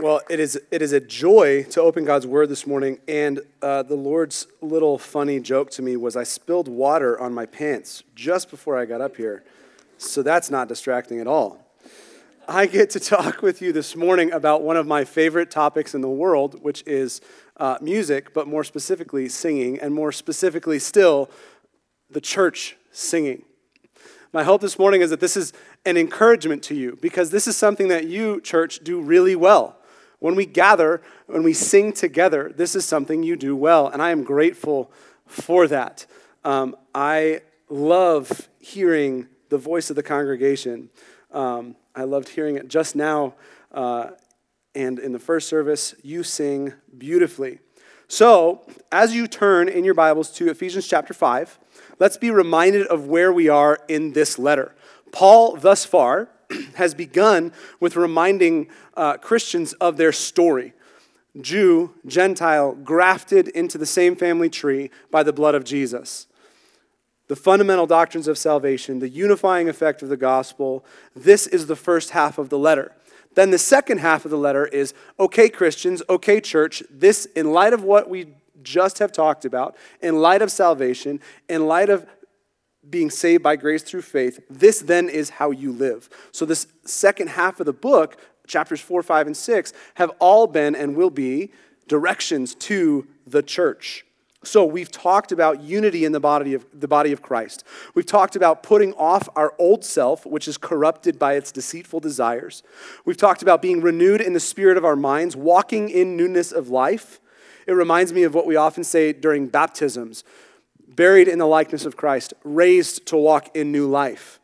Well, it is, it is a joy to open God's Word this morning. And uh, the Lord's little funny joke to me was I spilled water on my pants just before I got up here. So that's not distracting at all. I get to talk with you this morning about one of my favorite topics in the world, which is uh, music, but more specifically, singing, and more specifically, still, the church singing. My hope this morning is that this is an encouragement to you because this is something that you, church, do really well. When we gather, when we sing together, this is something you do well, and I am grateful for that. Um, I love hearing the voice of the congregation. Um, I loved hearing it just now, uh, and in the first service, you sing beautifully. So, as you turn in your Bibles to Ephesians chapter 5, let's be reminded of where we are in this letter. Paul, thus far, has begun with reminding uh, Christians of their story. Jew, Gentile, grafted into the same family tree by the blood of Jesus. The fundamental doctrines of salvation, the unifying effect of the gospel, this is the first half of the letter. Then the second half of the letter is okay, Christians, okay, church, this, in light of what we just have talked about, in light of salvation, in light of being saved by grace through faith, this then is how you live. So, this second half of the book, chapters 4, 5, and 6, have all been and will be directions to the church. So, we've talked about unity in the body of, the body of Christ. We've talked about putting off our old self, which is corrupted by its deceitful desires. We've talked about being renewed in the spirit of our minds, walking in newness of life. It reminds me of what we often say during baptisms buried in the likeness of Christ, raised to walk in new life.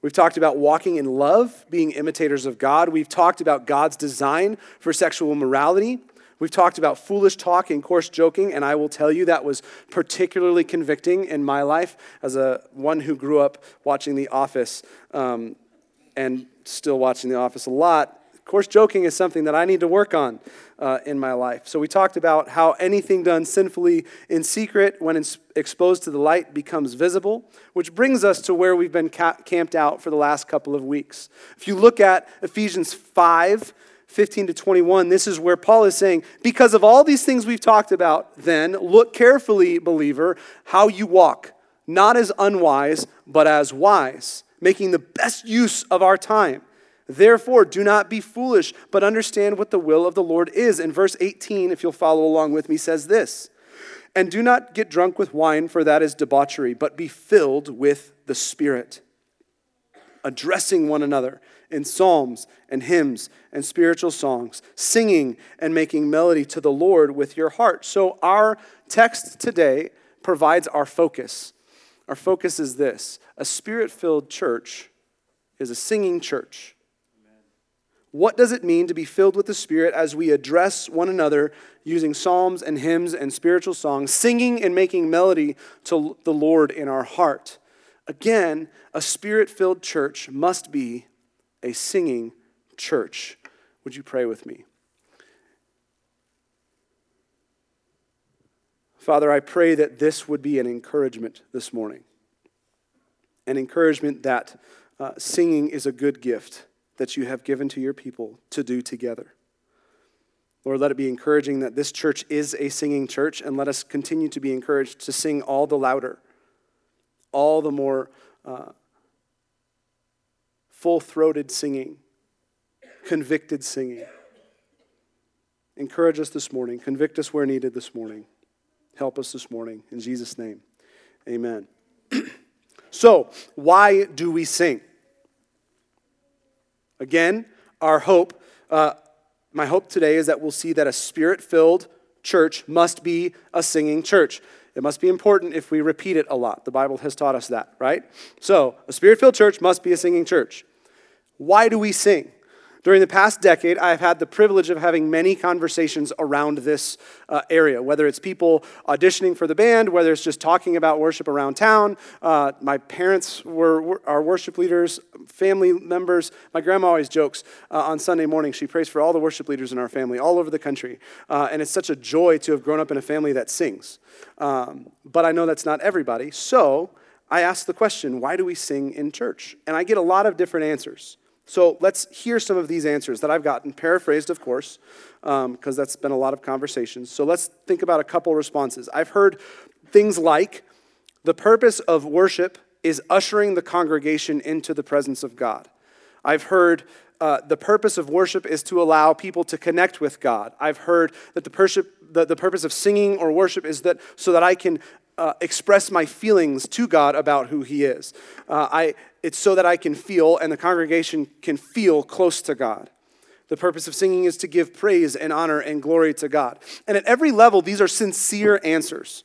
We've talked about walking in love, being imitators of God. We've talked about God's design for sexual morality. We've talked about foolish talk and coarse joking, and I will tell you that was particularly convicting in my life as a one who grew up watching The Office um, and still watching The Office a lot. Coarse joking is something that I need to work on uh, in my life. So, we talked about how anything done sinfully in secret, when exposed to the light, becomes visible, which brings us to where we've been ca- camped out for the last couple of weeks. If you look at Ephesians 5, 15 to 21, this is where Paul is saying, Because of all these things we've talked about, then look carefully, believer, how you walk, not as unwise, but as wise, making the best use of our time Therefore, do not be foolish, but understand what the will of the Lord is. In verse 18, if you'll follow along with me, says this And do not get drunk with wine, for that is debauchery, but be filled with the Spirit, addressing one another in psalms and hymns and spiritual songs, singing and making melody to the Lord with your heart. So, our text today provides our focus. Our focus is this a spirit filled church is a singing church. What does it mean to be filled with the Spirit as we address one another using psalms and hymns and spiritual songs, singing and making melody to the Lord in our heart? Again, a spirit filled church must be a singing church. Would you pray with me? Father, I pray that this would be an encouragement this morning. An encouragement that uh, singing is a good gift that you have given to your people to do together. Lord, let it be encouraging that this church is a singing church, and let us continue to be encouraged to sing all the louder, all the more uh, full throated singing, convicted singing. Encourage us this morning. Convict us where needed this morning. Help us this morning. In Jesus' name, amen. so, why do we sing? Again, our hope, uh, my hope today is that we'll see that a spirit filled church must be a singing church. It must be important if we repeat it a lot. The Bible has taught us that, right? So, a spirit filled church must be a singing church. Why do we sing? During the past decade, I have had the privilege of having many conversations around this uh, area, whether it's people auditioning for the band, whether it's just talking about worship around town. Uh, my parents were, our worship leaders, family members. My grandma always jokes uh, on Sunday morning, she prays for all the worship leaders in our family all over the country. Uh, and it's such a joy to have grown up in a family that sings. Um, but I know that's not everybody. So I ask the question why do we sing in church? And I get a lot of different answers. So let's hear some of these answers that I've gotten, paraphrased, of course, because um, that's been a lot of conversations. So let's think about a couple responses. I've heard things like the purpose of worship is ushering the congregation into the presence of God. I've heard uh, the purpose of worship is to allow people to connect with God. I've heard that the, the, the purpose of singing or worship is that so that I can uh, express my feelings to God about who He is. Uh, I, it's so that I can feel and the congregation can feel close to God. The purpose of singing is to give praise and honor and glory to God. And at every level, these are sincere answers.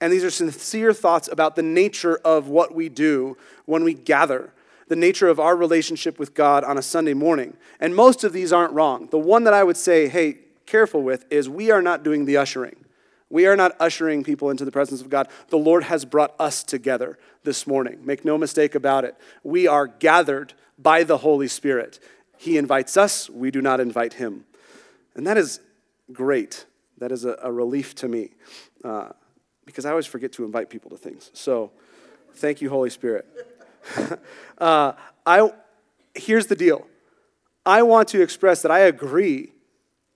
And these are sincere thoughts about the nature of what we do when we gather, the nature of our relationship with God on a Sunday morning. And most of these aren't wrong. The one that I would say, hey, careful with is we are not doing the ushering. We are not ushering people into the presence of God. The Lord has brought us together this morning. Make no mistake about it. We are gathered by the Holy Spirit. He invites us, we do not invite him. And that is great. That is a, a relief to me uh, because I always forget to invite people to things. So thank you, Holy Spirit. uh, I, here's the deal I want to express that I agree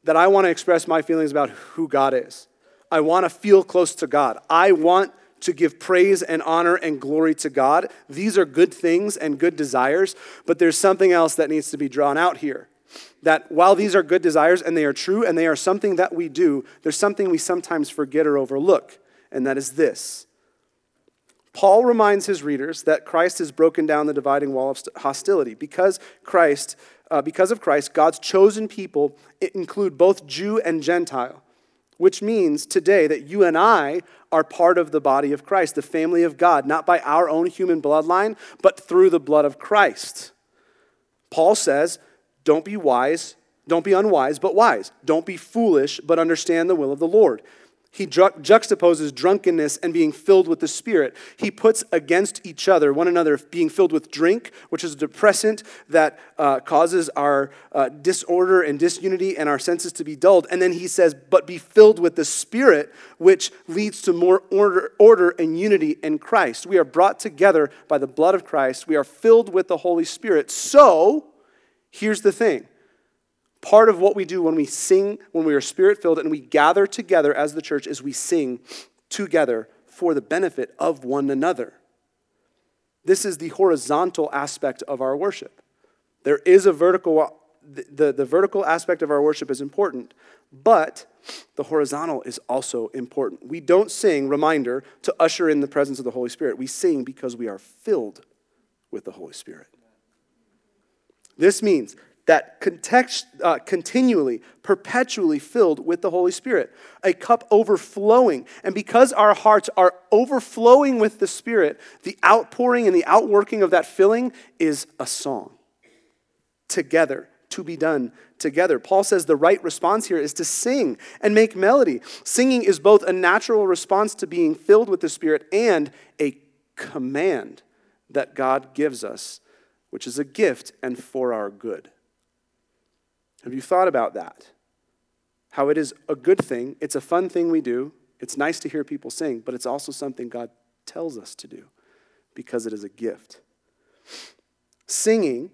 that I want to express my feelings about who God is. I want to feel close to God. I want to give praise and honor and glory to God. These are good things and good desires, but there's something else that needs to be drawn out here. That while these are good desires and they are true and they are something that we do, there's something we sometimes forget or overlook, and that is this. Paul reminds his readers that Christ has broken down the dividing wall of hostility. Because Christ, uh, because of Christ, God's chosen people include both Jew and Gentile which means today that you and I are part of the body of Christ, the family of God, not by our own human bloodline, but through the blood of Christ. Paul says, Don't be wise, don't be unwise, but wise. Don't be foolish, but understand the will of the Lord. He ju- juxtaposes drunkenness and being filled with the Spirit. He puts against each other, one another, being filled with drink, which is a depressant that uh, causes our uh, disorder and disunity and our senses to be dulled. And then he says, but be filled with the Spirit, which leads to more order, order and unity in Christ. We are brought together by the blood of Christ. We are filled with the Holy Spirit. So, here's the thing Part of what we do when we sing, when we are spirit filled and we gather together as the church, is we sing together for the benefit of one another. This is the horizontal aspect of our worship. There is a vertical, uh, the, the, the vertical aspect of our worship is important, but the horizontal is also important. We don't sing, reminder, to usher in the presence of the Holy Spirit. We sing because we are filled with the Holy Spirit. This means that context, uh, continually, perpetually filled with the Holy Spirit, a cup overflowing. And because our hearts are overflowing with the Spirit, the outpouring and the outworking of that filling is a song together, to be done together. Paul says the right response here is to sing and make melody. Singing is both a natural response to being filled with the Spirit and a command that God gives us, which is a gift and for our good. Have you thought about that? How it is a good thing, it's a fun thing we do, it's nice to hear people sing, but it's also something God tells us to do because it is a gift. Singing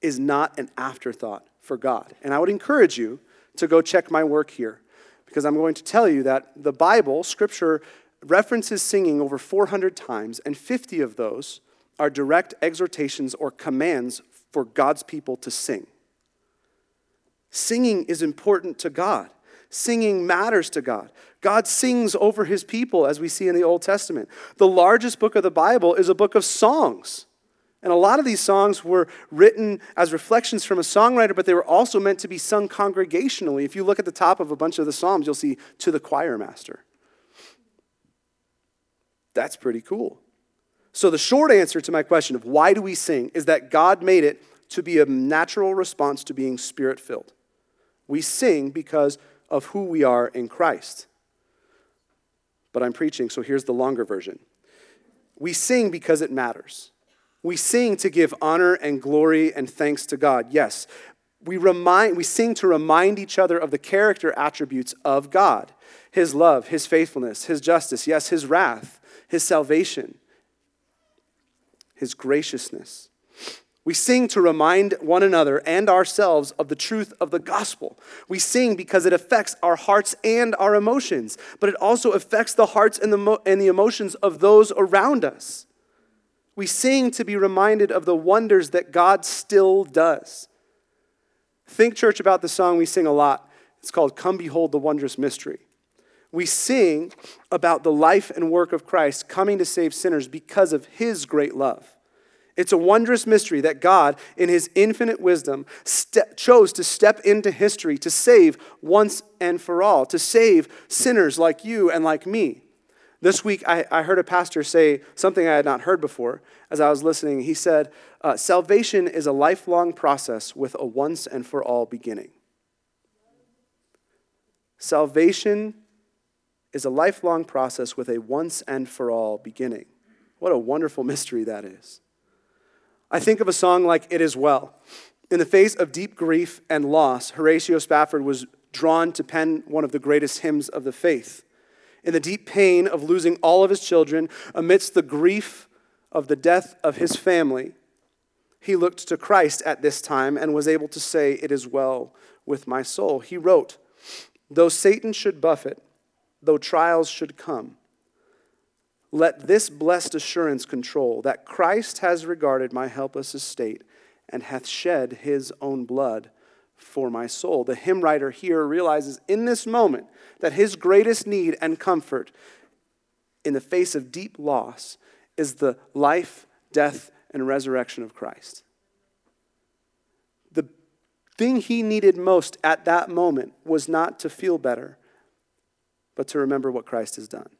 is not an afterthought for God. And I would encourage you to go check my work here because I'm going to tell you that the Bible, Scripture, references singing over 400 times, and 50 of those are direct exhortations or commands for God's people to sing. Singing is important to God. Singing matters to God. God sings over his people, as we see in the Old Testament. The largest book of the Bible is a book of songs. And a lot of these songs were written as reflections from a songwriter, but they were also meant to be sung congregationally. If you look at the top of a bunch of the Psalms, you'll see to the choir master. That's pretty cool. So, the short answer to my question of why do we sing is that God made it to be a natural response to being spirit filled. We sing because of who we are in Christ. But I'm preaching, so here's the longer version. We sing because it matters. We sing to give honor and glory and thanks to God. Yes, we remind we sing to remind each other of the character attributes of God. His love, his faithfulness, his justice, yes, his wrath, his salvation, his graciousness. We sing to remind one another and ourselves of the truth of the gospel. We sing because it affects our hearts and our emotions, but it also affects the hearts and the, and the emotions of those around us. We sing to be reminded of the wonders that God still does. Think, church, about the song we sing a lot. It's called Come Behold the Wondrous Mystery. We sing about the life and work of Christ coming to save sinners because of his great love. It's a wondrous mystery that God, in his infinite wisdom, ste- chose to step into history to save once and for all, to save sinners like you and like me. This week, I, I heard a pastor say something I had not heard before as I was listening. He said, uh, Salvation is a lifelong process with a once and for all beginning. Salvation is a lifelong process with a once and for all beginning. What a wonderful mystery that is. I think of a song like It Is Well. In the face of deep grief and loss, Horatio Spafford was drawn to pen one of the greatest hymns of the faith. In the deep pain of losing all of his children, amidst the grief of the death of his family, he looked to Christ at this time and was able to say, It is well with my soul. He wrote, Though Satan should buffet, though trials should come, let this blessed assurance control that Christ has regarded my helpless estate and hath shed his own blood for my soul. The hymn writer here realizes in this moment that his greatest need and comfort in the face of deep loss is the life, death, and resurrection of Christ. The thing he needed most at that moment was not to feel better, but to remember what Christ has done.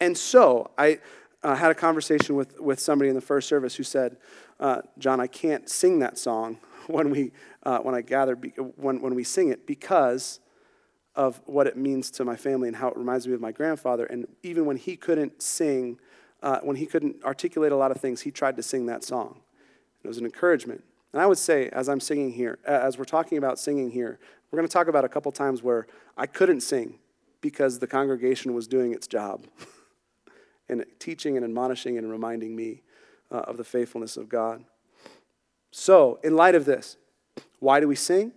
And so I uh, had a conversation with, with somebody in the first service who said, uh, John, I can't sing that song when, we, uh, when I gather, when, when we sing it because of what it means to my family and how it reminds me of my grandfather. And even when he couldn't sing, uh, when he couldn't articulate a lot of things, he tried to sing that song. It was an encouragement. And I would say, as I'm singing here, as we're talking about singing here, we're going to talk about a couple times where I couldn't sing because the congregation was doing its job. and teaching and admonishing and reminding me uh, of the faithfulness of God. So, in light of this, why do we sing?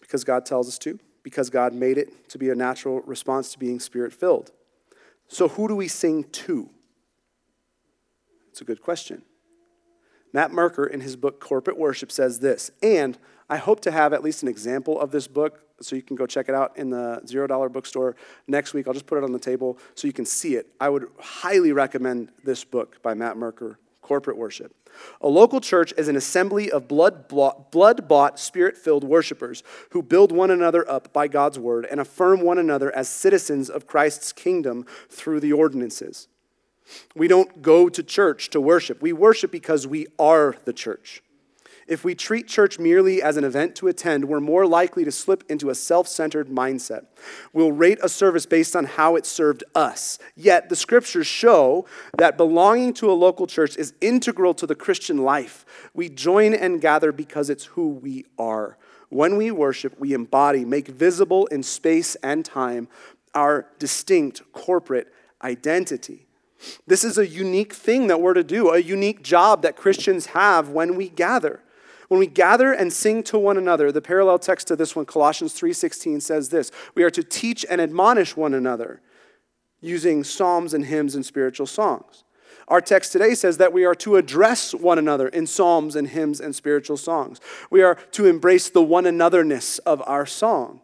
Because God tells us to, because God made it to be a natural response to being spirit filled. So, who do we sing to? It's a good question. Matt Merker, in his book Corporate Worship, says this, and I hope to have at least an example of this book so you can go check it out in the $0 bookstore next week. I'll just put it on the table so you can see it. I would highly recommend this book by Matt Merker, Corporate Worship. A local church is an assembly of blood bought, spirit filled worshipers who build one another up by God's word and affirm one another as citizens of Christ's kingdom through the ordinances. We don't go to church to worship, we worship because we are the church. If we treat church merely as an event to attend, we're more likely to slip into a self centered mindset. We'll rate a service based on how it served us. Yet, the scriptures show that belonging to a local church is integral to the Christian life. We join and gather because it's who we are. When we worship, we embody, make visible in space and time our distinct corporate identity. This is a unique thing that we're to do, a unique job that Christians have when we gather. When we gather and sing to one another, the parallel text to this one, Colossians 3:16 says this, we are to teach and admonish one another using psalms and hymns and spiritual songs. Our text today says that we are to address one another in psalms and hymns and spiritual songs. We are to embrace the one anotherness of our song.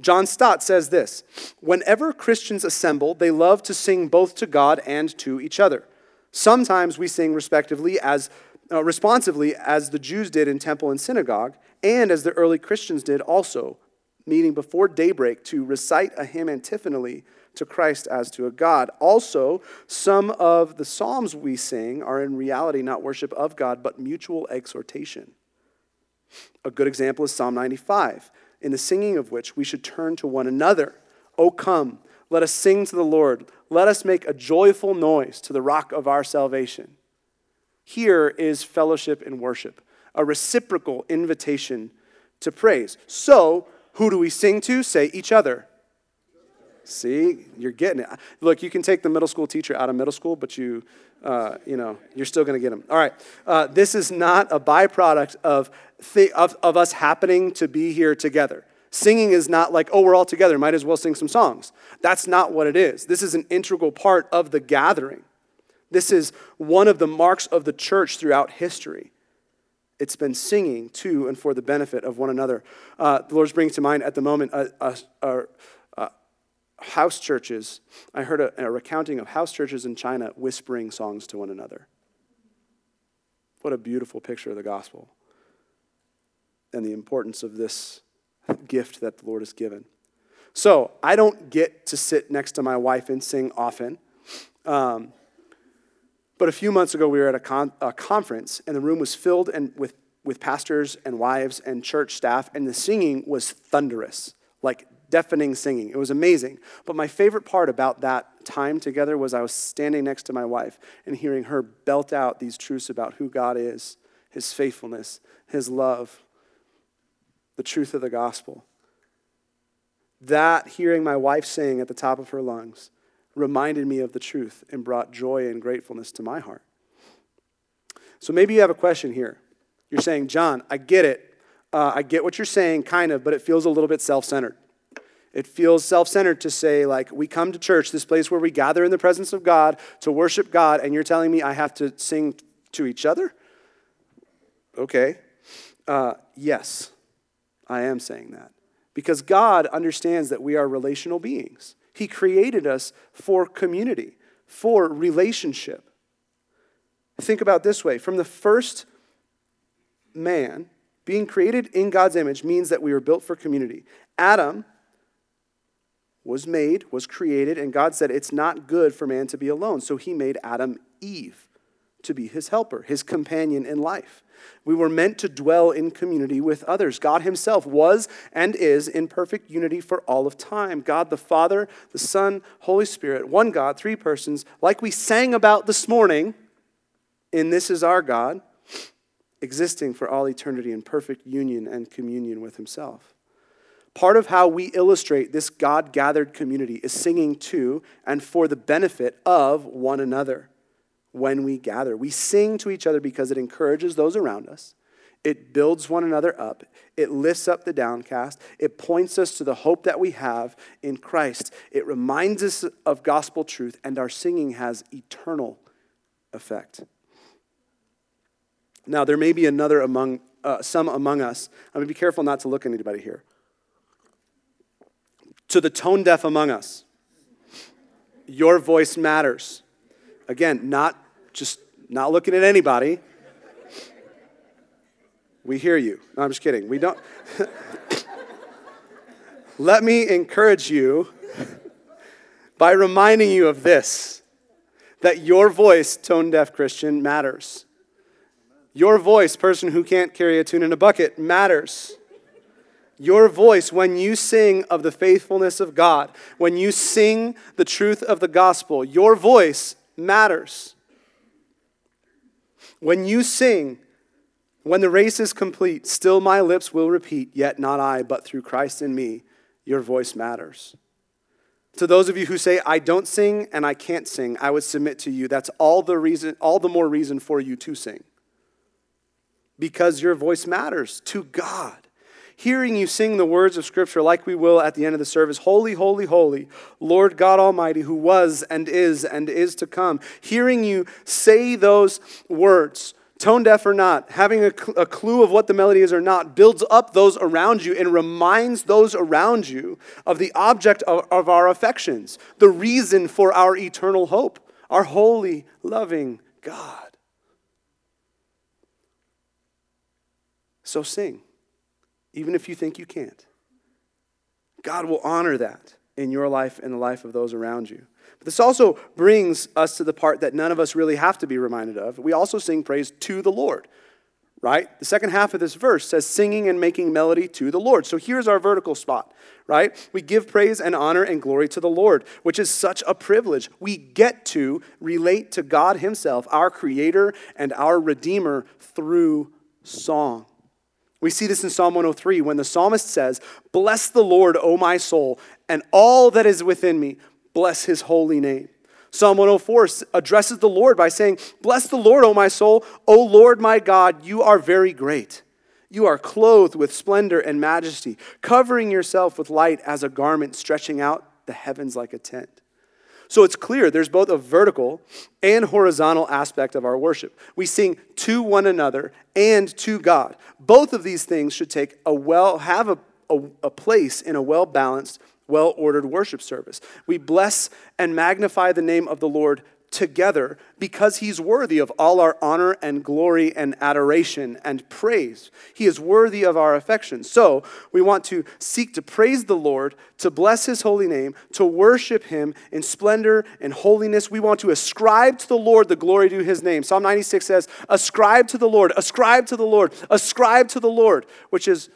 John Stott says this Whenever Christians assemble, they love to sing both to God and to each other. Sometimes we sing respectively as uh, responsively as the Jews did in temple and synagogue, and as the early Christians did also, meeting before daybreak to recite a hymn antiphonally to Christ as to a God. Also, some of the psalms we sing are in reality not worship of God, but mutual exhortation. A good example is Psalm 95, in the singing of which we should turn to one another. O come, let us sing to the Lord. Let us make a joyful noise to the rock of our salvation. Here is fellowship and worship, a reciprocal invitation to praise. So, who do we sing to? Say each other. See, you're getting it. Look, you can take the middle school teacher out of middle school, but you, uh, you know, you're still going to get them. All right, uh, this is not a byproduct of, of, of us happening to be here together. Singing is not like, oh, we're all together, might as well sing some songs. That's not what it is. This is an integral part of the gathering. This is one of the marks of the church throughout history. It's been singing to and for the benefit of one another. Uh, the Lord's bringing to mind at the moment a, a, a house churches, I heard a, a, recounting of house churches in China whispering songs to one another. What a beautiful picture of the gospel and the importance of this gift that the Lord has given. So, I don't get to sit next to my wife and sing often. Um, but a few months ago, we were at a, con- a conference, and the room was filled and with, with pastors and wives and church staff, and the singing was thunderous, like deafening singing. It was amazing. But my favorite part about that time together was I was standing next to my wife and hearing her belt out these truths about who God is, his faithfulness, his love, the truth of the gospel. That, hearing my wife sing at the top of her lungs, reminded me of the truth and brought joy and gratefulness to my heart. So maybe you have a question here. You're saying, John, I get it. Uh, I get what you're saying, kind of, but it feels a little bit self centered. It feels self centered to say, like, we come to church, this place where we gather in the presence of God to worship God, and you're telling me I have to sing to each other? Okay. Uh, yes, I am saying that. Because God understands that we are relational beings. He created us for community, for relationship. Think about this way from the first man, being created in God's image means that we were built for community. Adam was made, was created, and God said it's not good for man to be alone. So he made Adam Eve to be his helper, his companion in life. We were meant to dwell in community with others. God Himself was and is in perfect unity for all of time. God the Father, the Son, Holy Spirit, one God, three persons, like we sang about this morning in This Is Our God, existing for all eternity in perfect union and communion with Himself. Part of how we illustrate this God gathered community is singing to and for the benefit of one another when we gather. We sing to each other because it encourages those around us. It builds one another up. It lifts up the downcast. It points us to the hope that we have in Christ. It reminds us of gospel truth, and our singing has eternal effect. Now, there may be another among uh, some among us. I'm to be careful not to look at anybody here to the tone deaf among us. Your voice matters. Again, not just not looking at anybody. We hear you. No, I'm just kidding. We don't. Let me encourage you by reminding you of this that your voice, tone deaf Christian, matters. Your voice, person who can't carry a tune in a bucket, matters. Your voice, when you sing of the faithfulness of God, when you sing the truth of the gospel, your voice matters. When you sing, when the race is complete, still my lips will repeat, yet not I, but through Christ in me, your voice matters. To those of you who say, I don't sing and I can't sing, I would submit to you that's all the reason, all the more reason for you to sing. Because your voice matters to God hearing you sing the words of Scripture like we will at the end of the service Holy, holy, holy, Lord God Almighty, who was and is and is to come. Hearing you say those words, tone deaf or not, having a, cl- a clue of what the melody is or not, builds up those around you and reminds those around you of the object of, of our affections, the reason for our eternal hope, our holy, loving God. So sing even if you think you can't. God will honor that in your life and the life of those around you. But this also brings us to the part that none of us really have to be reminded of. We also sing praise to the Lord, right? The second half of this verse says singing and making melody to the Lord. So here's our vertical spot, right? We give praise and honor and glory to the Lord, which is such a privilege. We get to relate to God Himself, our Creator and our Redeemer, through song. We see this in Psalm 103 when the psalmist says, Bless the Lord, O my soul, and all that is within me, bless his holy name. Psalm 104 addresses the Lord by saying, Bless the Lord, O my soul. O Lord my God, you are very great. You are clothed with splendor and majesty, covering yourself with light as a garment, stretching out the heavens like a tent. So it's clear there's both a vertical and horizontal aspect of our worship. We sing to one another and to God. Both of these things should take a well, have a, a, a place in a well balanced, well ordered worship service. We bless and magnify the name of the Lord together because he's worthy of all our honor and glory and adoration and praise. He is worthy of our affection. So we want to seek to praise the Lord, to bless his holy name, to worship him in splendor and holiness. We want to ascribe to the Lord the glory to his name. Psalm 96 says, Ascribe to the Lord, ascribe to the Lord, ascribe to the Lord, which is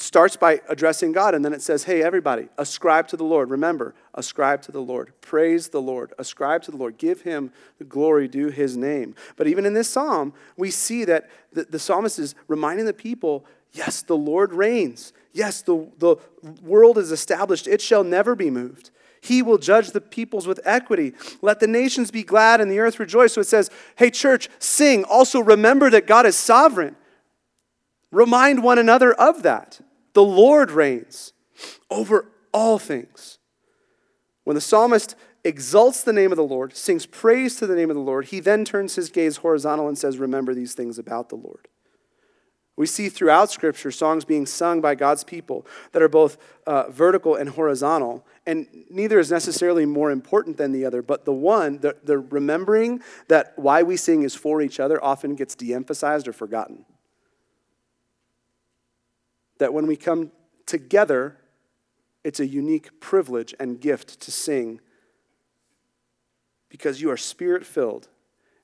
it starts by addressing God, and then it says, Hey, everybody, ascribe to the Lord. Remember, ascribe to the Lord. Praise the Lord. Ascribe to the Lord. Give him the glory due his name. But even in this psalm, we see that the, the psalmist is reminding the people yes, the Lord reigns. Yes, the, the world is established, it shall never be moved. He will judge the peoples with equity. Let the nations be glad and the earth rejoice. So it says, Hey, church, sing. Also remember that God is sovereign. Remind one another of that. The Lord reigns over all things. When the psalmist exalts the name of the Lord, sings praise to the name of the Lord, he then turns his gaze horizontal and says, Remember these things about the Lord. We see throughout Scripture songs being sung by God's people that are both uh, vertical and horizontal, and neither is necessarily more important than the other, but the one, the, the remembering that why we sing is for each other, often gets de emphasized or forgotten that when we come together, it's a unique privilege and gift to sing because you are spirit filled.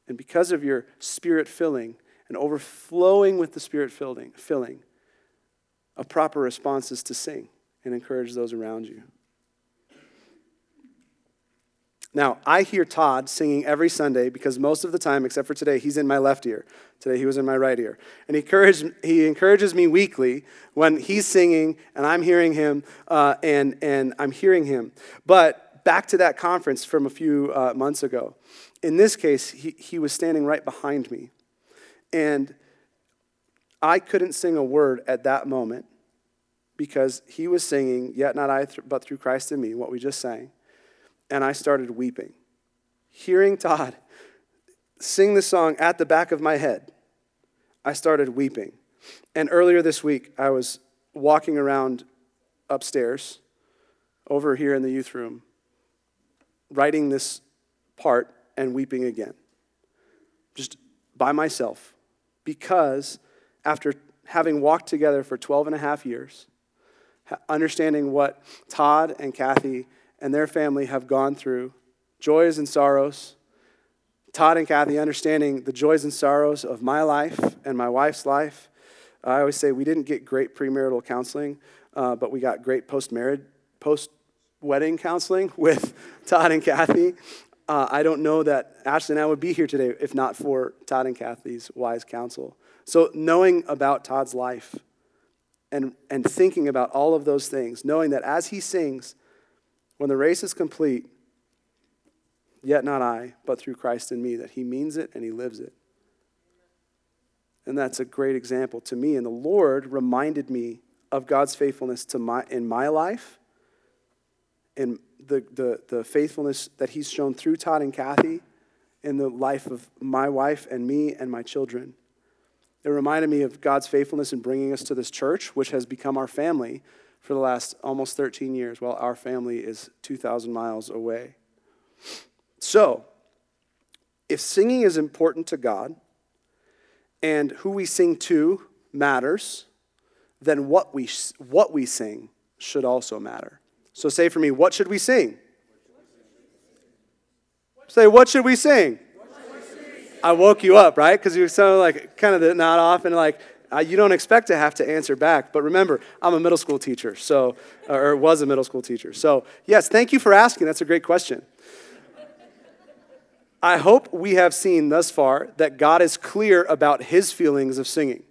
And because of your spirit filling and overflowing with the spirit filling, filling, a proper response is to sing and encourage those around you. Now, I hear Todd singing every Sunday because most of the time, except for today, he's in my left ear. Today, he was in my right ear. And he, he encourages me weekly when he's singing and I'm hearing him uh, and, and I'm hearing him. But back to that conference from a few uh, months ago. In this case, he, he was standing right behind me. And I couldn't sing a word at that moment because he was singing, Yet not I, but through Christ in me, what we just sang and I started weeping. Hearing Todd sing the song at the back of my head, I started weeping. And earlier this week, I was walking around upstairs, over here in the youth room, writing this part and weeping again. Just by myself. Because after having walked together for 12 and a half years, understanding what Todd and Kathy and their family have gone through joys and sorrows. Todd and Kathy understanding the joys and sorrows of my life and my wife's life. I always say we didn't get great premarital counseling, uh, but we got great post marriage, post wedding counseling with Todd and Kathy. Uh, I don't know that Ashley and I would be here today if not for Todd and Kathy's wise counsel. So, knowing about Todd's life and, and thinking about all of those things, knowing that as he sings, when the race is complete, yet not I, but through Christ in me, that he means it and he lives it. And that's a great example to me. And the Lord reminded me of God's faithfulness to my, in my life and the, the, the faithfulness that he's shown through Todd and Kathy in the life of my wife and me and my children. It reminded me of God's faithfulness in bringing us to this church, which has become our family for the last almost 13 years while our family is 2,000 miles away. So, if singing is important to God and who we sing to matters, then what we, what we sing should also matter. So, say for me, what should we sing? Say, what should we sing? I woke you up, right? Because you sounded like kind of nod off and like, uh, you don't expect to have to answer back. But remember, I'm a middle school teacher, so or was a middle school teacher. So yes, thank you for asking. That's a great question. I hope we have seen thus far that God is clear about his feelings of singing.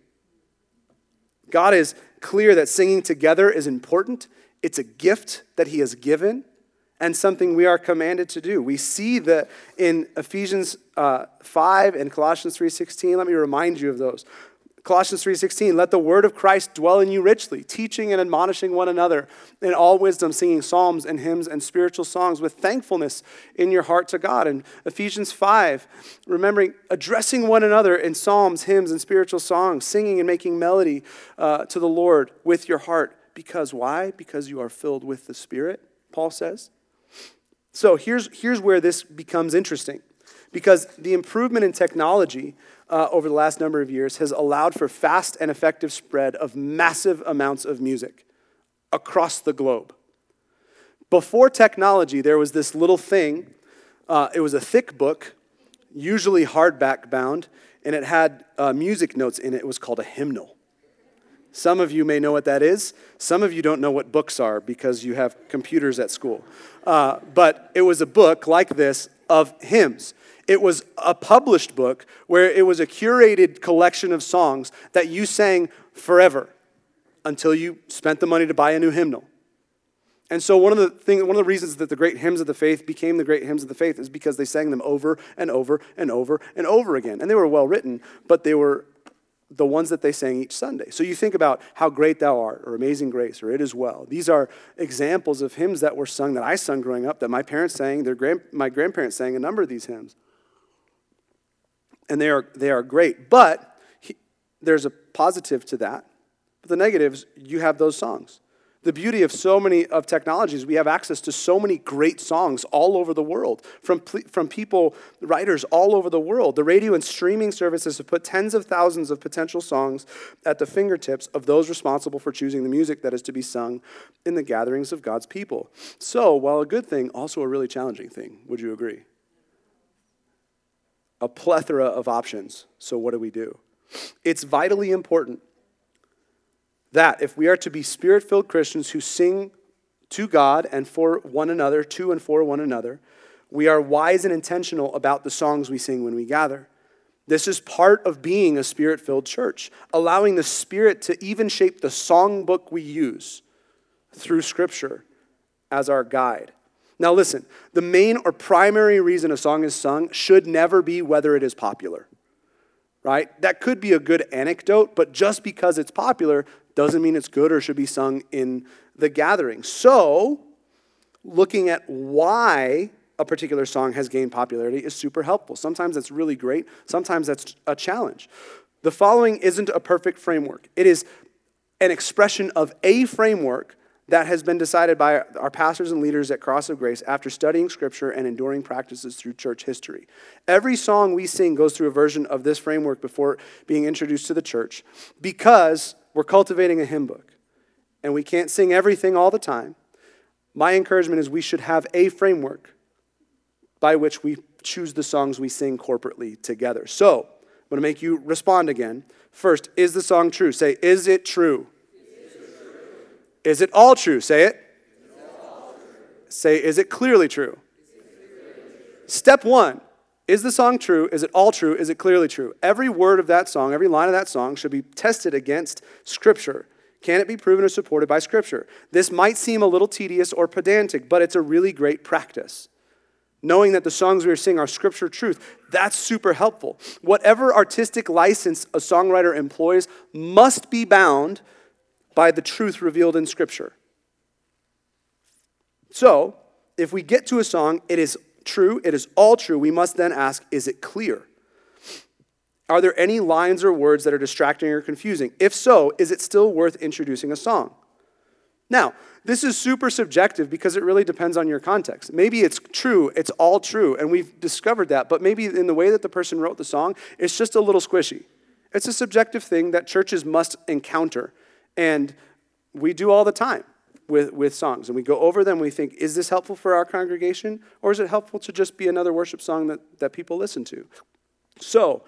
God is clear that singing together is important. It's a gift that He has given and something we are commanded to do. We see that in Ephesians uh, 5 and Colossians 3.16. Let me remind you of those. Colossians 3:16 let the word of Christ dwell in you richly teaching and admonishing one another in all wisdom singing psalms and hymns and spiritual songs with thankfulness in your heart to God. And Ephesians 5 remembering addressing one another in psalms hymns and spiritual songs singing and making melody uh, to the Lord with your heart. Because why? Because you are filled with the spirit Paul says. So here's here's where this becomes interesting. Because the improvement in technology uh, over the last number of years has allowed for fast and effective spread of massive amounts of music across the globe. Before technology, there was this little thing. Uh, it was a thick book, usually hardback bound, and it had uh, music notes in it. It was called a hymnal. Some of you may know what that is. Some of you don't know what books are because you have computers at school. Uh, but it was a book like this of hymns. It was a published book where it was a curated collection of songs that you sang forever until you spent the money to buy a new hymnal. And so one of the things, one of the reasons that the great hymns of the faith became the great hymns of the faith is because they sang them over and over and over and over again. And they were well written, but they were the ones that they sang each Sunday. So you think about how great thou art, or amazing grace, or it is well. These are examples of hymns that were sung that I sung growing up, that my parents sang, their grand, my grandparents sang a number of these hymns and they are, they are great. But he, there's a positive to that. But the negatives, you have those songs. The beauty of so many of technologies, we have access to so many great songs all over the world from, from people, writers all over the world. The radio and streaming services have put tens of thousands of potential songs at the fingertips of those responsible for choosing the music that is to be sung in the gatherings of God's people. So, while a good thing, also a really challenging thing. Would you agree? A plethora of options. So, what do we do? It's vitally important that if we are to be spirit filled Christians who sing to God and for one another, to and for one another, we are wise and intentional about the songs we sing when we gather. This is part of being a spirit filled church, allowing the Spirit to even shape the songbook we use through Scripture as our guide. Now, listen, the main or primary reason a song is sung should never be whether it is popular, right? That could be a good anecdote, but just because it's popular doesn't mean it's good or should be sung in the gathering. So, looking at why a particular song has gained popularity is super helpful. Sometimes that's really great, sometimes that's a challenge. The following isn't a perfect framework, it is an expression of a framework that has been decided by our pastors and leaders at Cross of Grace after studying Scripture and enduring practices through church history. Every song we sing goes through a version of this framework before being introduced to the church because we're cultivating a hymn book and we can't sing everything all the time. My encouragement is we should have a framework by which we choose the songs we sing corporately together. So, I'm going to make you respond again. First, is the song true? Say, is it true? Is it all true? Say it. Say, is it clearly true? Step one is the song true? Is it all true? Is it clearly true? Every word of that song, every line of that song should be tested against Scripture. Can it be proven or supported by Scripture? This might seem a little tedious or pedantic, but it's a really great practice. Knowing that the songs we are singing are Scripture truth, that's super helpful. Whatever artistic license a songwriter employs must be bound by the truth revealed in Scripture. So, if we get to a song, it is true, it is all true, we must then ask, is it clear? Are there any lines or words that are distracting or confusing? If so, is it still worth introducing a song? Now, this is super subjective because it really depends on your context. Maybe it's true, it's all true, and we've discovered that, but maybe in the way that the person wrote the song, it's just a little squishy. It's a subjective thing that churches must encounter and we do all the time with, with songs. And we go over them, we think, is this helpful for our congregation? Or is it helpful to just be another worship song that, that people listen to? So,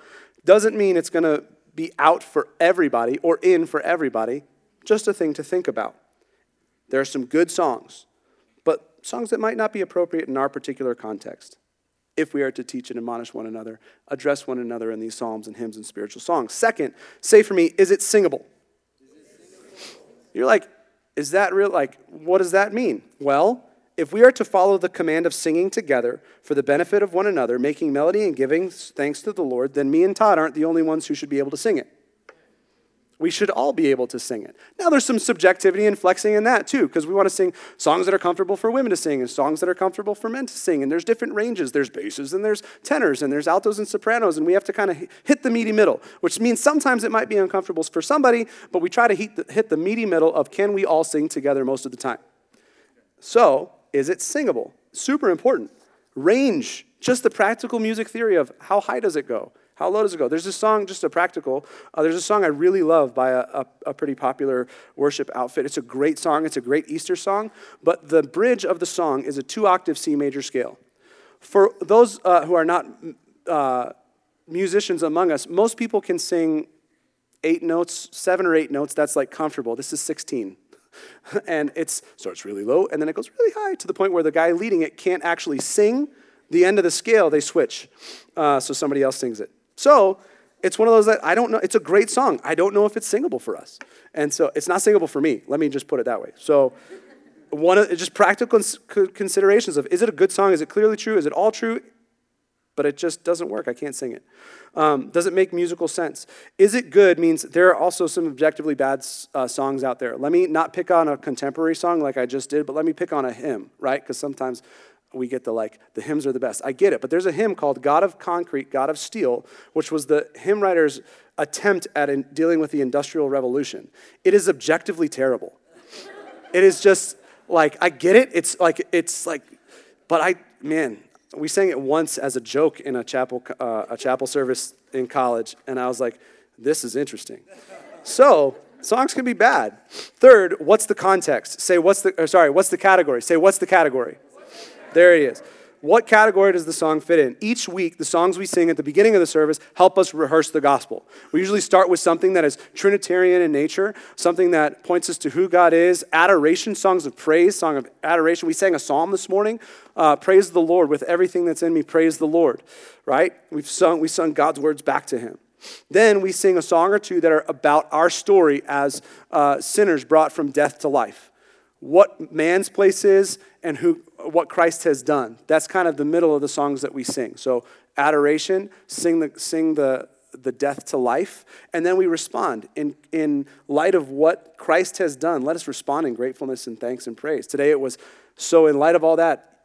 doesn't mean it's going to be out for everybody or in for everybody, just a thing to think about. There are some good songs, but songs that might not be appropriate in our particular context if we are to teach and admonish one another, address one another in these psalms and hymns and spiritual songs. Second, say for me, is it singable? You're like, is that real? Like, what does that mean? Well, if we are to follow the command of singing together for the benefit of one another, making melody and giving thanks to the Lord, then me and Todd aren't the only ones who should be able to sing it. We should all be able to sing it. Now, there's some subjectivity and flexing in that too, because we want to sing songs that are comfortable for women to sing and songs that are comfortable for men to sing. And there's different ranges. There's basses and there's tenors and there's altos and sopranos. And we have to kind of hit the meaty middle, which means sometimes it might be uncomfortable for somebody, but we try to hit the, hit the meaty middle of can we all sing together most of the time. So, is it singable? Super important. Range, just the practical music theory of how high does it go? How low does it go? There's a song, just a practical, uh, there's a song I really love by a, a, a, pretty popular worship outfit. It's a great song, it's a great Easter song, but the bridge of the song is a two octave C major scale. For those uh, who are not uh, musicians among us, most people can sing eight notes, seven or eight notes, that's like comfortable. This is 16. and it starts really low and then it goes really high to the point where the guy leading it can't actually sing the end of the scale, they switch. Uh, so somebody else sings it. So it's one of those that I don't know. It's a great song. I don't know if it's singable for us. And so it's not singable for me. Let me just put it that way. So one of just practical considerations of is it a good song? Is it clearly true? Is it all true? But it just doesn't work. I can't sing it. Um, does it make musical sense? Is it good means there are also some objectively bad uh, songs out there. Let me not pick on a contemporary song like I just did, but let me pick on a hymn, right? Because sometimes we get the like, the hymns are the best. I get it, but there's a hymn called God of Concrete, God of Steel, which was the hymn writer's attempt at in, dealing with the Industrial Revolution. It is objectively terrible. it is just like, I get it. It's like, it's like, but I, man, we sang it once as a joke in a chapel, uh, a chapel service in college, and I was like, this is interesting. So, songs can be bad. Third, what's the context? Say, what's the, sorry, what's the category? Say, what's the category? There he is. What category does the song fit in? Each week, the songs we sing at the beginning of the service help us rehearse the gospel. We usually start with something that is Trinitarian in nature, something that points us to who God is, adoration, songs of praise, song of adoration. We sang a psalm this morning, uh, praise the Lord with everything that's in me, praise the Lord, right? We've sung, we sung God's words back to him. Then we sing a song or two that are about our story as uh, sinners brought from death to life what man's place is and who, what Christ has done. That's kind of the middle of the songs that we sing. So adoration, sing the, sing the, the death to life, and then we respond in, in light of what Christ has done. Let us respond in gratefulness and thanks and praise. Today it was, so in light of all that,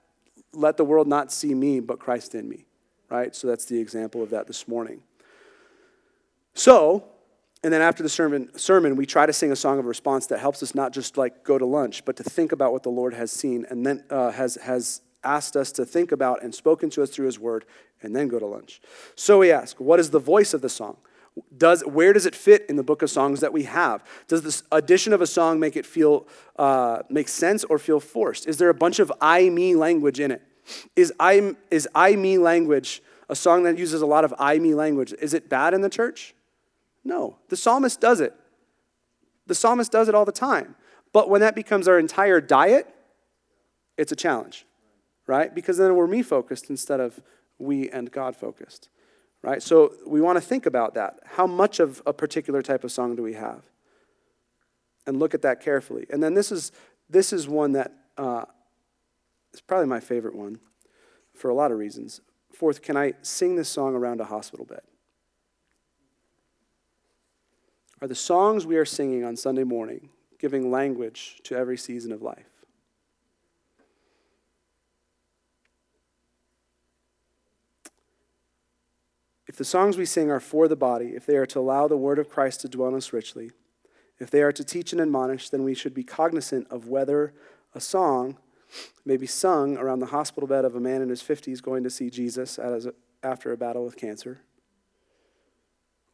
let the world not see me, but Christ in me, right? So that's the example of that this morning. So, and then after the sermon, sermon, we try to sing a song of response that helps us not just like go to lunch, but to think about what the Lord has seen and then uh, has, has asked us to think about and spoken to us through his word and then go to lunch. So we ask, what is the voice of the song? Does, where does it fit in the book of songs that we have? Does this addition of a song make it feel, uh, make sense or feel forced? Is there a bunch of I, me language in it? Is I, is I, me language a song that uses a lot of I, me language? Is it bad in the church? No, the psalmist does it. The psalmist does it all the time. But when that becomes our entire diet, it's a challenge, right? Because then we're me focused instead of we and God focused, right? So we want to think about that. How much of a particular type of song do we have? And look at that carefully. And then this is, this is one that uh, is probably my favorite one for a lot of reasons. Fourth, can I sing this song around a hospital bed? Are the songs we are singing on Sunday morning giving language to every season of life? If the songs we sing are for the body, if they are to allow the word of Christ to dwell in us richly, if they are to teach and admonish, then we should be cognizant of whether a song may be sung around the hospital bed of a man in his 50s going to see Jesus after a battle with cancer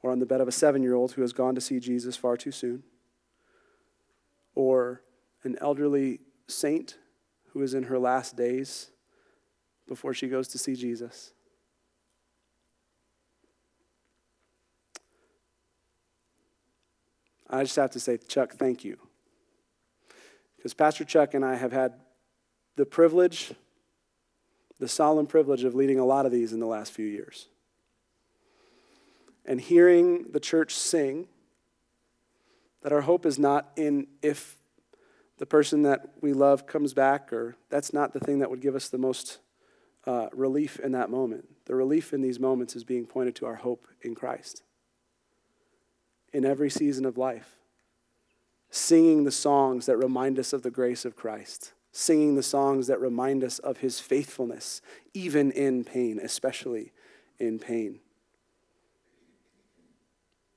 or on the bed of a seven year old who has gone to see Jesus far too soon, or an elderly saint who is in her last days before she goes to see Jesus. I just have to say, Chuck, thank you. Because Pastor Chuck and I have had the privilege, the solemn privilege of leading a lot of these in the last few years and hearing the church sing That our hope is not in if the person that we love comes back, or that's not the thing that would give us the most uh, relief in that moment. The relief in these moments is being pointed to our hope in Christ. In every season of life, singing the songs that remind us of the grace of Christ, singing the songs that remind us of his faithfulness, even in pain, especially in pain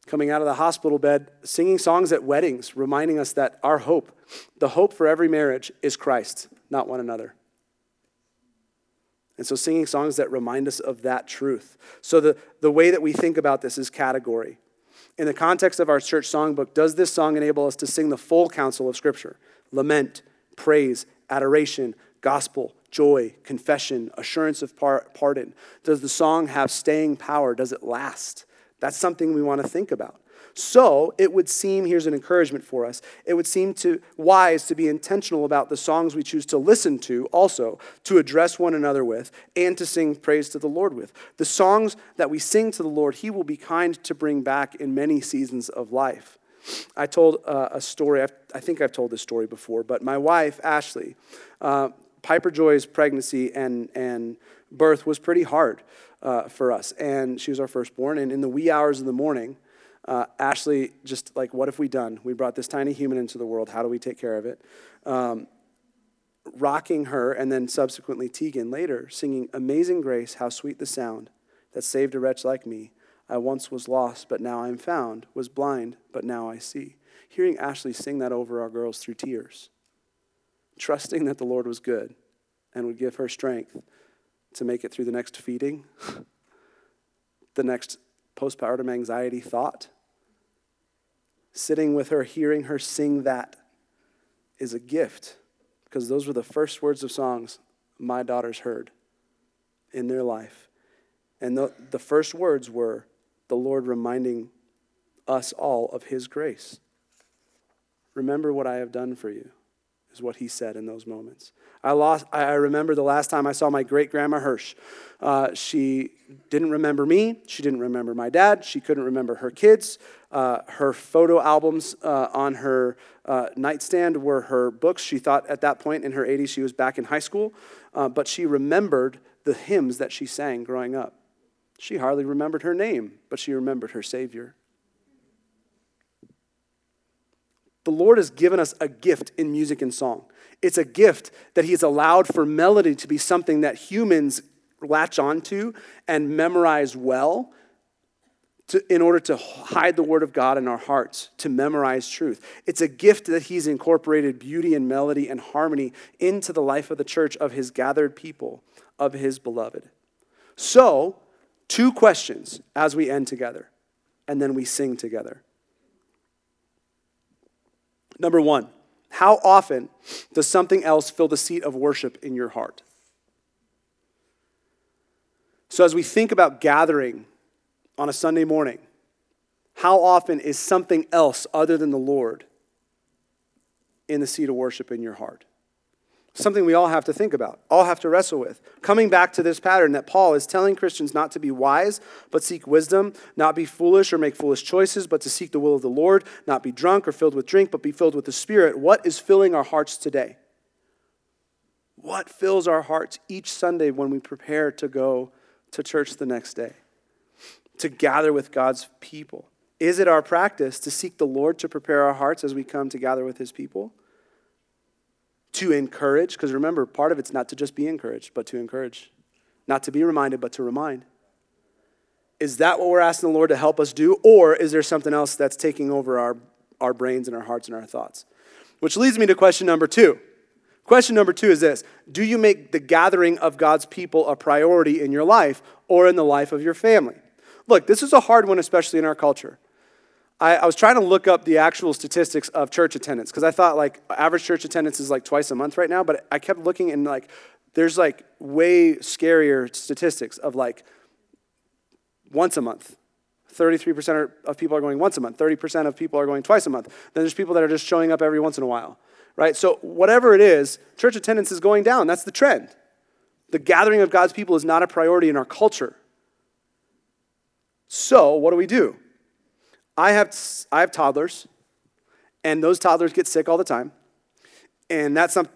coming out of the hospital bed, singing songs at weddings, reminding us that our hope, the hope for every marriage, is Christ, not one another. And so, singing songs that remind us of that truth. So, the, the way that we think about this is category. In the context of our church songbook, does this song enable us to sing the full counsel of Scripture? Lament, praise, adoration, gospel, joy, confession, assurance of par- pardon? Does the song have staying power? Does it last? That's something we want to think about. So it would seem, here's an encouragement for us, it would seem to wise to be intentional about the songs we choose to listen to, also to address one another with, and to sing praise to the Lord with. The songs that we sing to the Lord, He will be kind to bring back in many seasons of life. I told uh, a story, I've, i think I've told this story before, but my wife, Ashley, uh, Piper Joy's pregnancy and, and birth was pretty hard uh, for us. And she was our firstborn. And in the wee hours of the morning, uh, Ashley just like, what have we done? We brought this tiny human into the world. How do we take care of it? Um, rocking her, and then subsequently Tegan later, singing Amazing Grace, how sweet the sound that saved a wretch like me. I once was lost, but now I'm found, was blind, but now I see. Hearing Ashley sing that over our girls through tears, trusting that the Lord was good and would give her strength to make it through the next feeding, the next postpartum anxiety thought. Sitting with her, hearing her sing that is a gift because those were the first words of songs my daughters heard in their life. And the, the first words were the Lord reminding us all of His grace. Remember what I have done for you is what he said in those moments. I, lost, I remember the last time I saw my great grandma Hirsch. Uh, she didn't remember me. She didn't remember my dad. She couldn't remember her kids. Uh, her photo albums uh, on her uh, nightstand were her books. She thought at that point in her 80s she was back in high school, uh, but she remembered the hymns that she sang growing up. She hardly remembered her name, but she remembered her Savior. The Lord has given us a gift in music and song. It's a gift that He has allowed for melody to be something that humans latch onto and memorize well to, in order to hide the Word of God in our hearts, to memorize truth. It's a gift that He's incorporated beauty and melody and harmony into the life of the church of His gathered people, of His beloved. So, two questions as we end together, and then we sing together. Number one, how often does something else fill the seat of worship in your heart? So, as we think about gathering on a Sunday morning, how often is something else other than the Lord in the seat of worship in your heart? Something we all have to think about, all have to wrestle with. Coming back to this pattern that Paul is telling Christians not to be wise, but seek wisdom, not be foolish or make foolish choices, but to seek the will of the Lord, not be drunk or filled with drink, but be filled with the Spirit. What is filling our hearts today? What fills our hearts each Sunday when we prepare to go to church the next day? To gather with God's people? Is it our practice to seek the Lord to prepare our hearts as we come to gather with his people? To encourage, because remember, part of it's not to just be encouraged, but to encourage. Not to be reminded, but to remind. Is that what we're asking the Lord to help us do? Or is there something else that's taking over our, our brains and our hearts and our thoughts? Which leads me to question number two. Question number two is this Do you make the gathering of God's people a priority in your life or in the life of your family? Look, this is a hard one, especially in our culture. I, I was trying to look up the actual statistics of church attendance because I thought like average church attendance is like twice a month right now, but I kept looking and like there's like way scarier statistics of like once a month. 33% of people are going once a month, 30% of people are going twice a month. Then there's people that are just showing up every once in a while, right? So, whatever it is, church attendance is going down. That's the trend. The gathering of God's people is not a priority in our culture. So, what do we do? I have, I have toddlers, And those toddlers get sick all the time. And that some,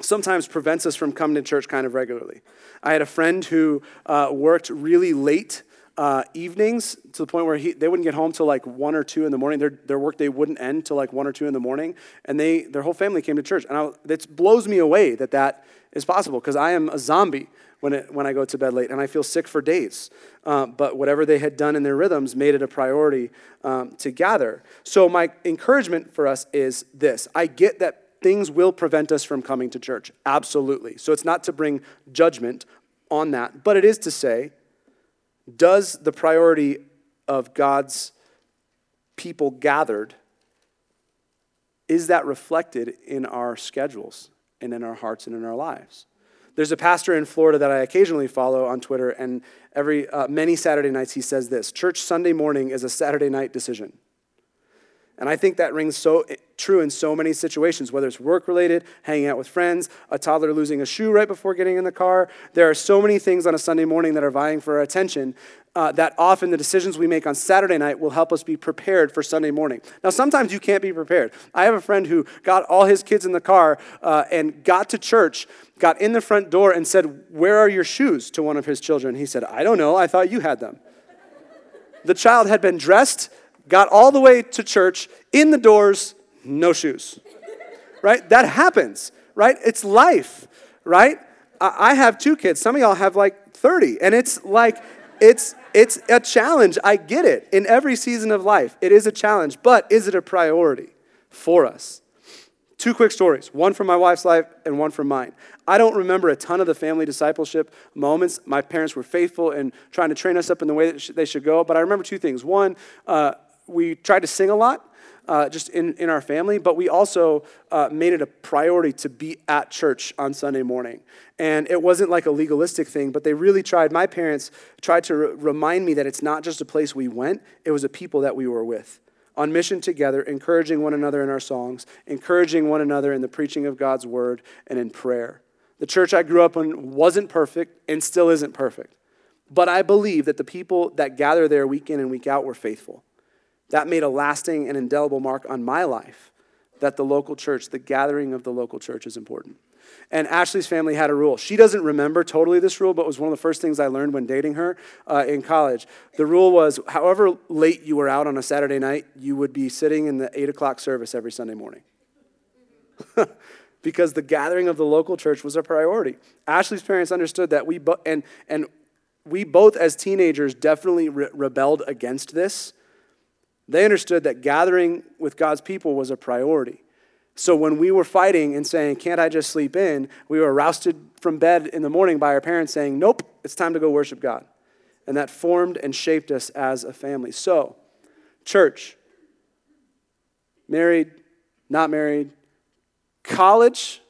sometimes prevents us from coming to church kind of regularly. I had a friend who uh, worked really late uh, evenings to the point where he, they wouldn't get home till like one or two in the morning. Their, their work workday wouldn't end till like one or two in the morning. And they, their whole family came to church. And it blows me away that that is possible because I am a zombie when, it, when I go to bed late and I feel sick for days. Uh, but whatever they had done in their rhythms made it a priority um, to gather. So, my encouragement for us is this I get that things will prevent us from coming to church, absolutely. So, it's not to bring judgment on that, but it is to say, does the priority of God's people gathered is that reflected in our schedules and in our hearts and in our lives there's a pastor in Florida that I occasionally follow on Twitter, and every uh, many Saturday nights he says this: "Church Sunday morning is a Saturday night decision." And I think that rings so eh, true in so many situations, whether it's work related, hanging out with friends, a toddler losing a shoe right before getting in the car. There are so many things on a Sunday morning that are vying for our attention uh, that often the decisions we make on Saturday night will help us be prepared for Sunday morning. Now, sometimes you can't be prepared. I have a friend who got all his kids in the car uh, and got to church, got in the front door, and said, Where are your shoes to one of his children? He said, I don't know. I thought you had them. the child had been dressed, got all the way to church, in the doors, no shoes. right? That happens, right? It's life, right? I have two kids. Some of y'all have like 30. And it's like, it's it's a challenge. I get it. In every season of life, it is a challenge, but is it a priority for us? Two quick stories, one from my wife's life and one from mine. I don't remember a ton of the family discipleship moments. My parents were faithful in trying to train us up in the way that they should go, but I remember two things. One, uh, we tried to sing a lot, uh, just in, in our family, but we also uh, made it a priority to be at church on Sunday morning. And it wasn't like a legalistic thing, but they really tried. My parents tried to re- remind me that it's not just a place we went, it was a people that we were with. On mission together, encouraging one another in our songs, encouraging one another in the preaching of God's word and in prayer. The church I grew up in wasn't perfect and still isn't perfect. But I believe that the people that gather there week in and week out were faithful. That made a lasting and indelible mark on my life that the local church, the gathering of the local church, is important. And Ashley's family had a rule. She doesn't remember totally this rule, but it was one of the first things I learned when dating her uh, in college. The rule was however late you were out on a Saturday night, you would be sitting in the 8 o'clock service every Sunday morning. because the gathering of the local church was a priority. Ashley's parents understood that we, bo- and, and we both as teenagers definitely re- rebelled against this they understood that gathering with God's people was a priority. So when we were fighting and saying, Can't I just sleep in? we were rousted from bed in the morning by our parents saying, Nope, it's time to go worship God. And that formed and shaped us as a family. So, church, married, not married, college,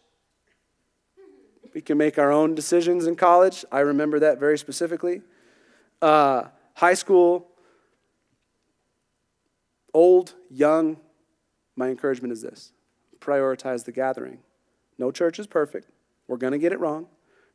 we can make our own decisions in college. I remember that very specifically. Uh, high school, Old, young, my encouragement is this prioritize the gathering. No church is perfect. We're going to get it wrong.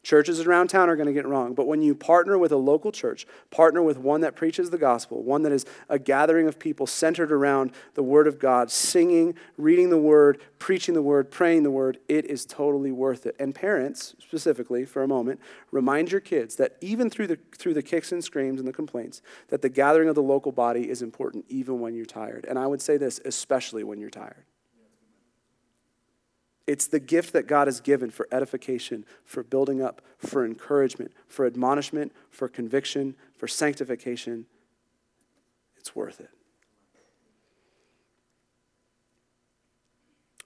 Churches around town are going to get wrong. But when you partner with a local church, partner with one that preaches the gospel, one that is a gathering of people centered around the Word of God, singing, reading the Word, preaching the Word, praying the Word, it is totally worth it. And parents, specifically, for a moment, remind your kids that even through the, through the kicks and screams and the complaints, that the gathering of the local body is important even when you're tired. And I would say this, especially when you're tired. It's the gift that God has given for edification, for building up, for encouragement, for admonishment, for conviction, for sanctification. It's worth it.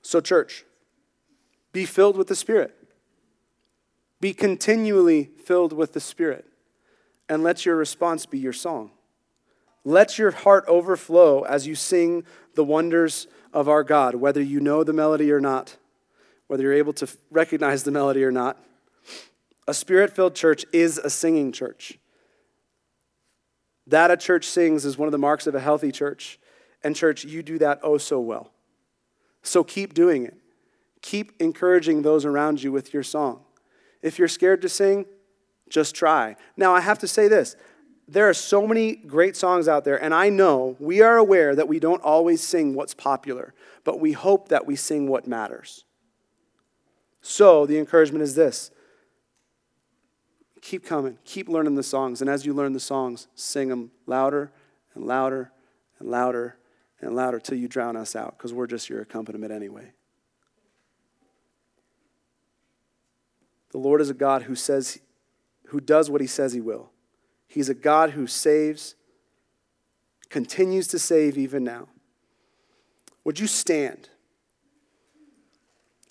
So, church, be filled with the Spirit. Be continually filled with the Spirit. And let your response be your song. Let your heart overflow as you sing the wonders of our God, whether you know the melody or not whether you're able to recognize the melody or not. A spirit filled church is a singing church. That a church sings is one of the marks of a healthy church. And, church, you do that oh so well. So keep doing it. Keep encouraging those around you with your song. If you're scared to sing, just try. Now, I have to say this there are so many great songs out there, and I know we are aware that we don't always sing what's popular, but we hope that we sing what matters. So the encouragement is this keep coming, keep learning the songs, and as you learn the songs, sing them louder and louder and louder and louder till you drown us out, because we're just your accompaniment anyway. The Lord is a God who says, who does what he says he will. He's a God who saves, continues to save even now. Would you stand?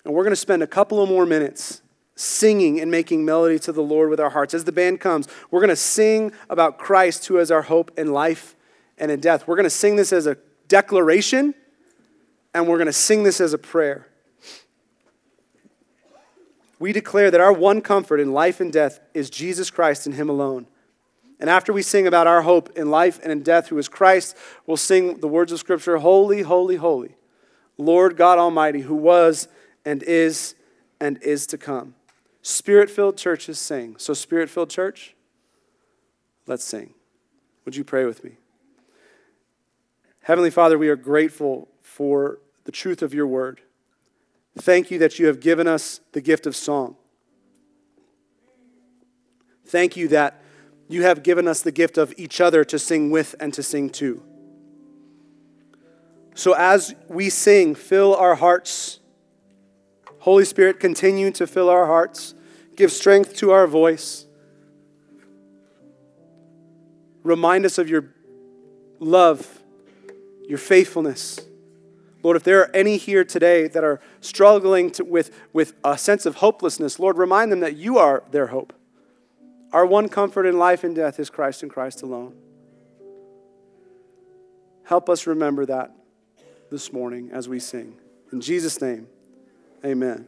And we're going to spend a couple of more minutes singing and making melody to the Lord with our hearts. As the band comes, we're going to sing about Christ, who is our hope in life and in death. We're going to sing this as a declaration, and we're going to sing this as a prayer. We declare that our one comfort in life and death is Jesus Christ and Him alone. And after we sing about our hope in life and in death, who is Christ, we'll sing the words of Scripture Holy, holy, holy, Lord God Almighty, who was and is and is to come. Spirit filled churches sing. So, Spirit filled church, let's sing. Would you pray with me? Heavenly Father, we are grateful for the truth of your word. Thank you that you have given us the gift of song. Thank you that you have given us the gift of each other to sing with and to sing to. So as we sing, fill our hearts. Holy Spirit, continue to fill our hearts. Give strength to our voice. Remind us of your love, your faithfulness. Lord, if there are any here today that are struggling to, with, with a sense of hopelessness, Lord, remind them that you are their hope. Our one comfort in life and death is Christ and Christ alone. Help us remember that this morning as we sing. In Jesus' name, amen.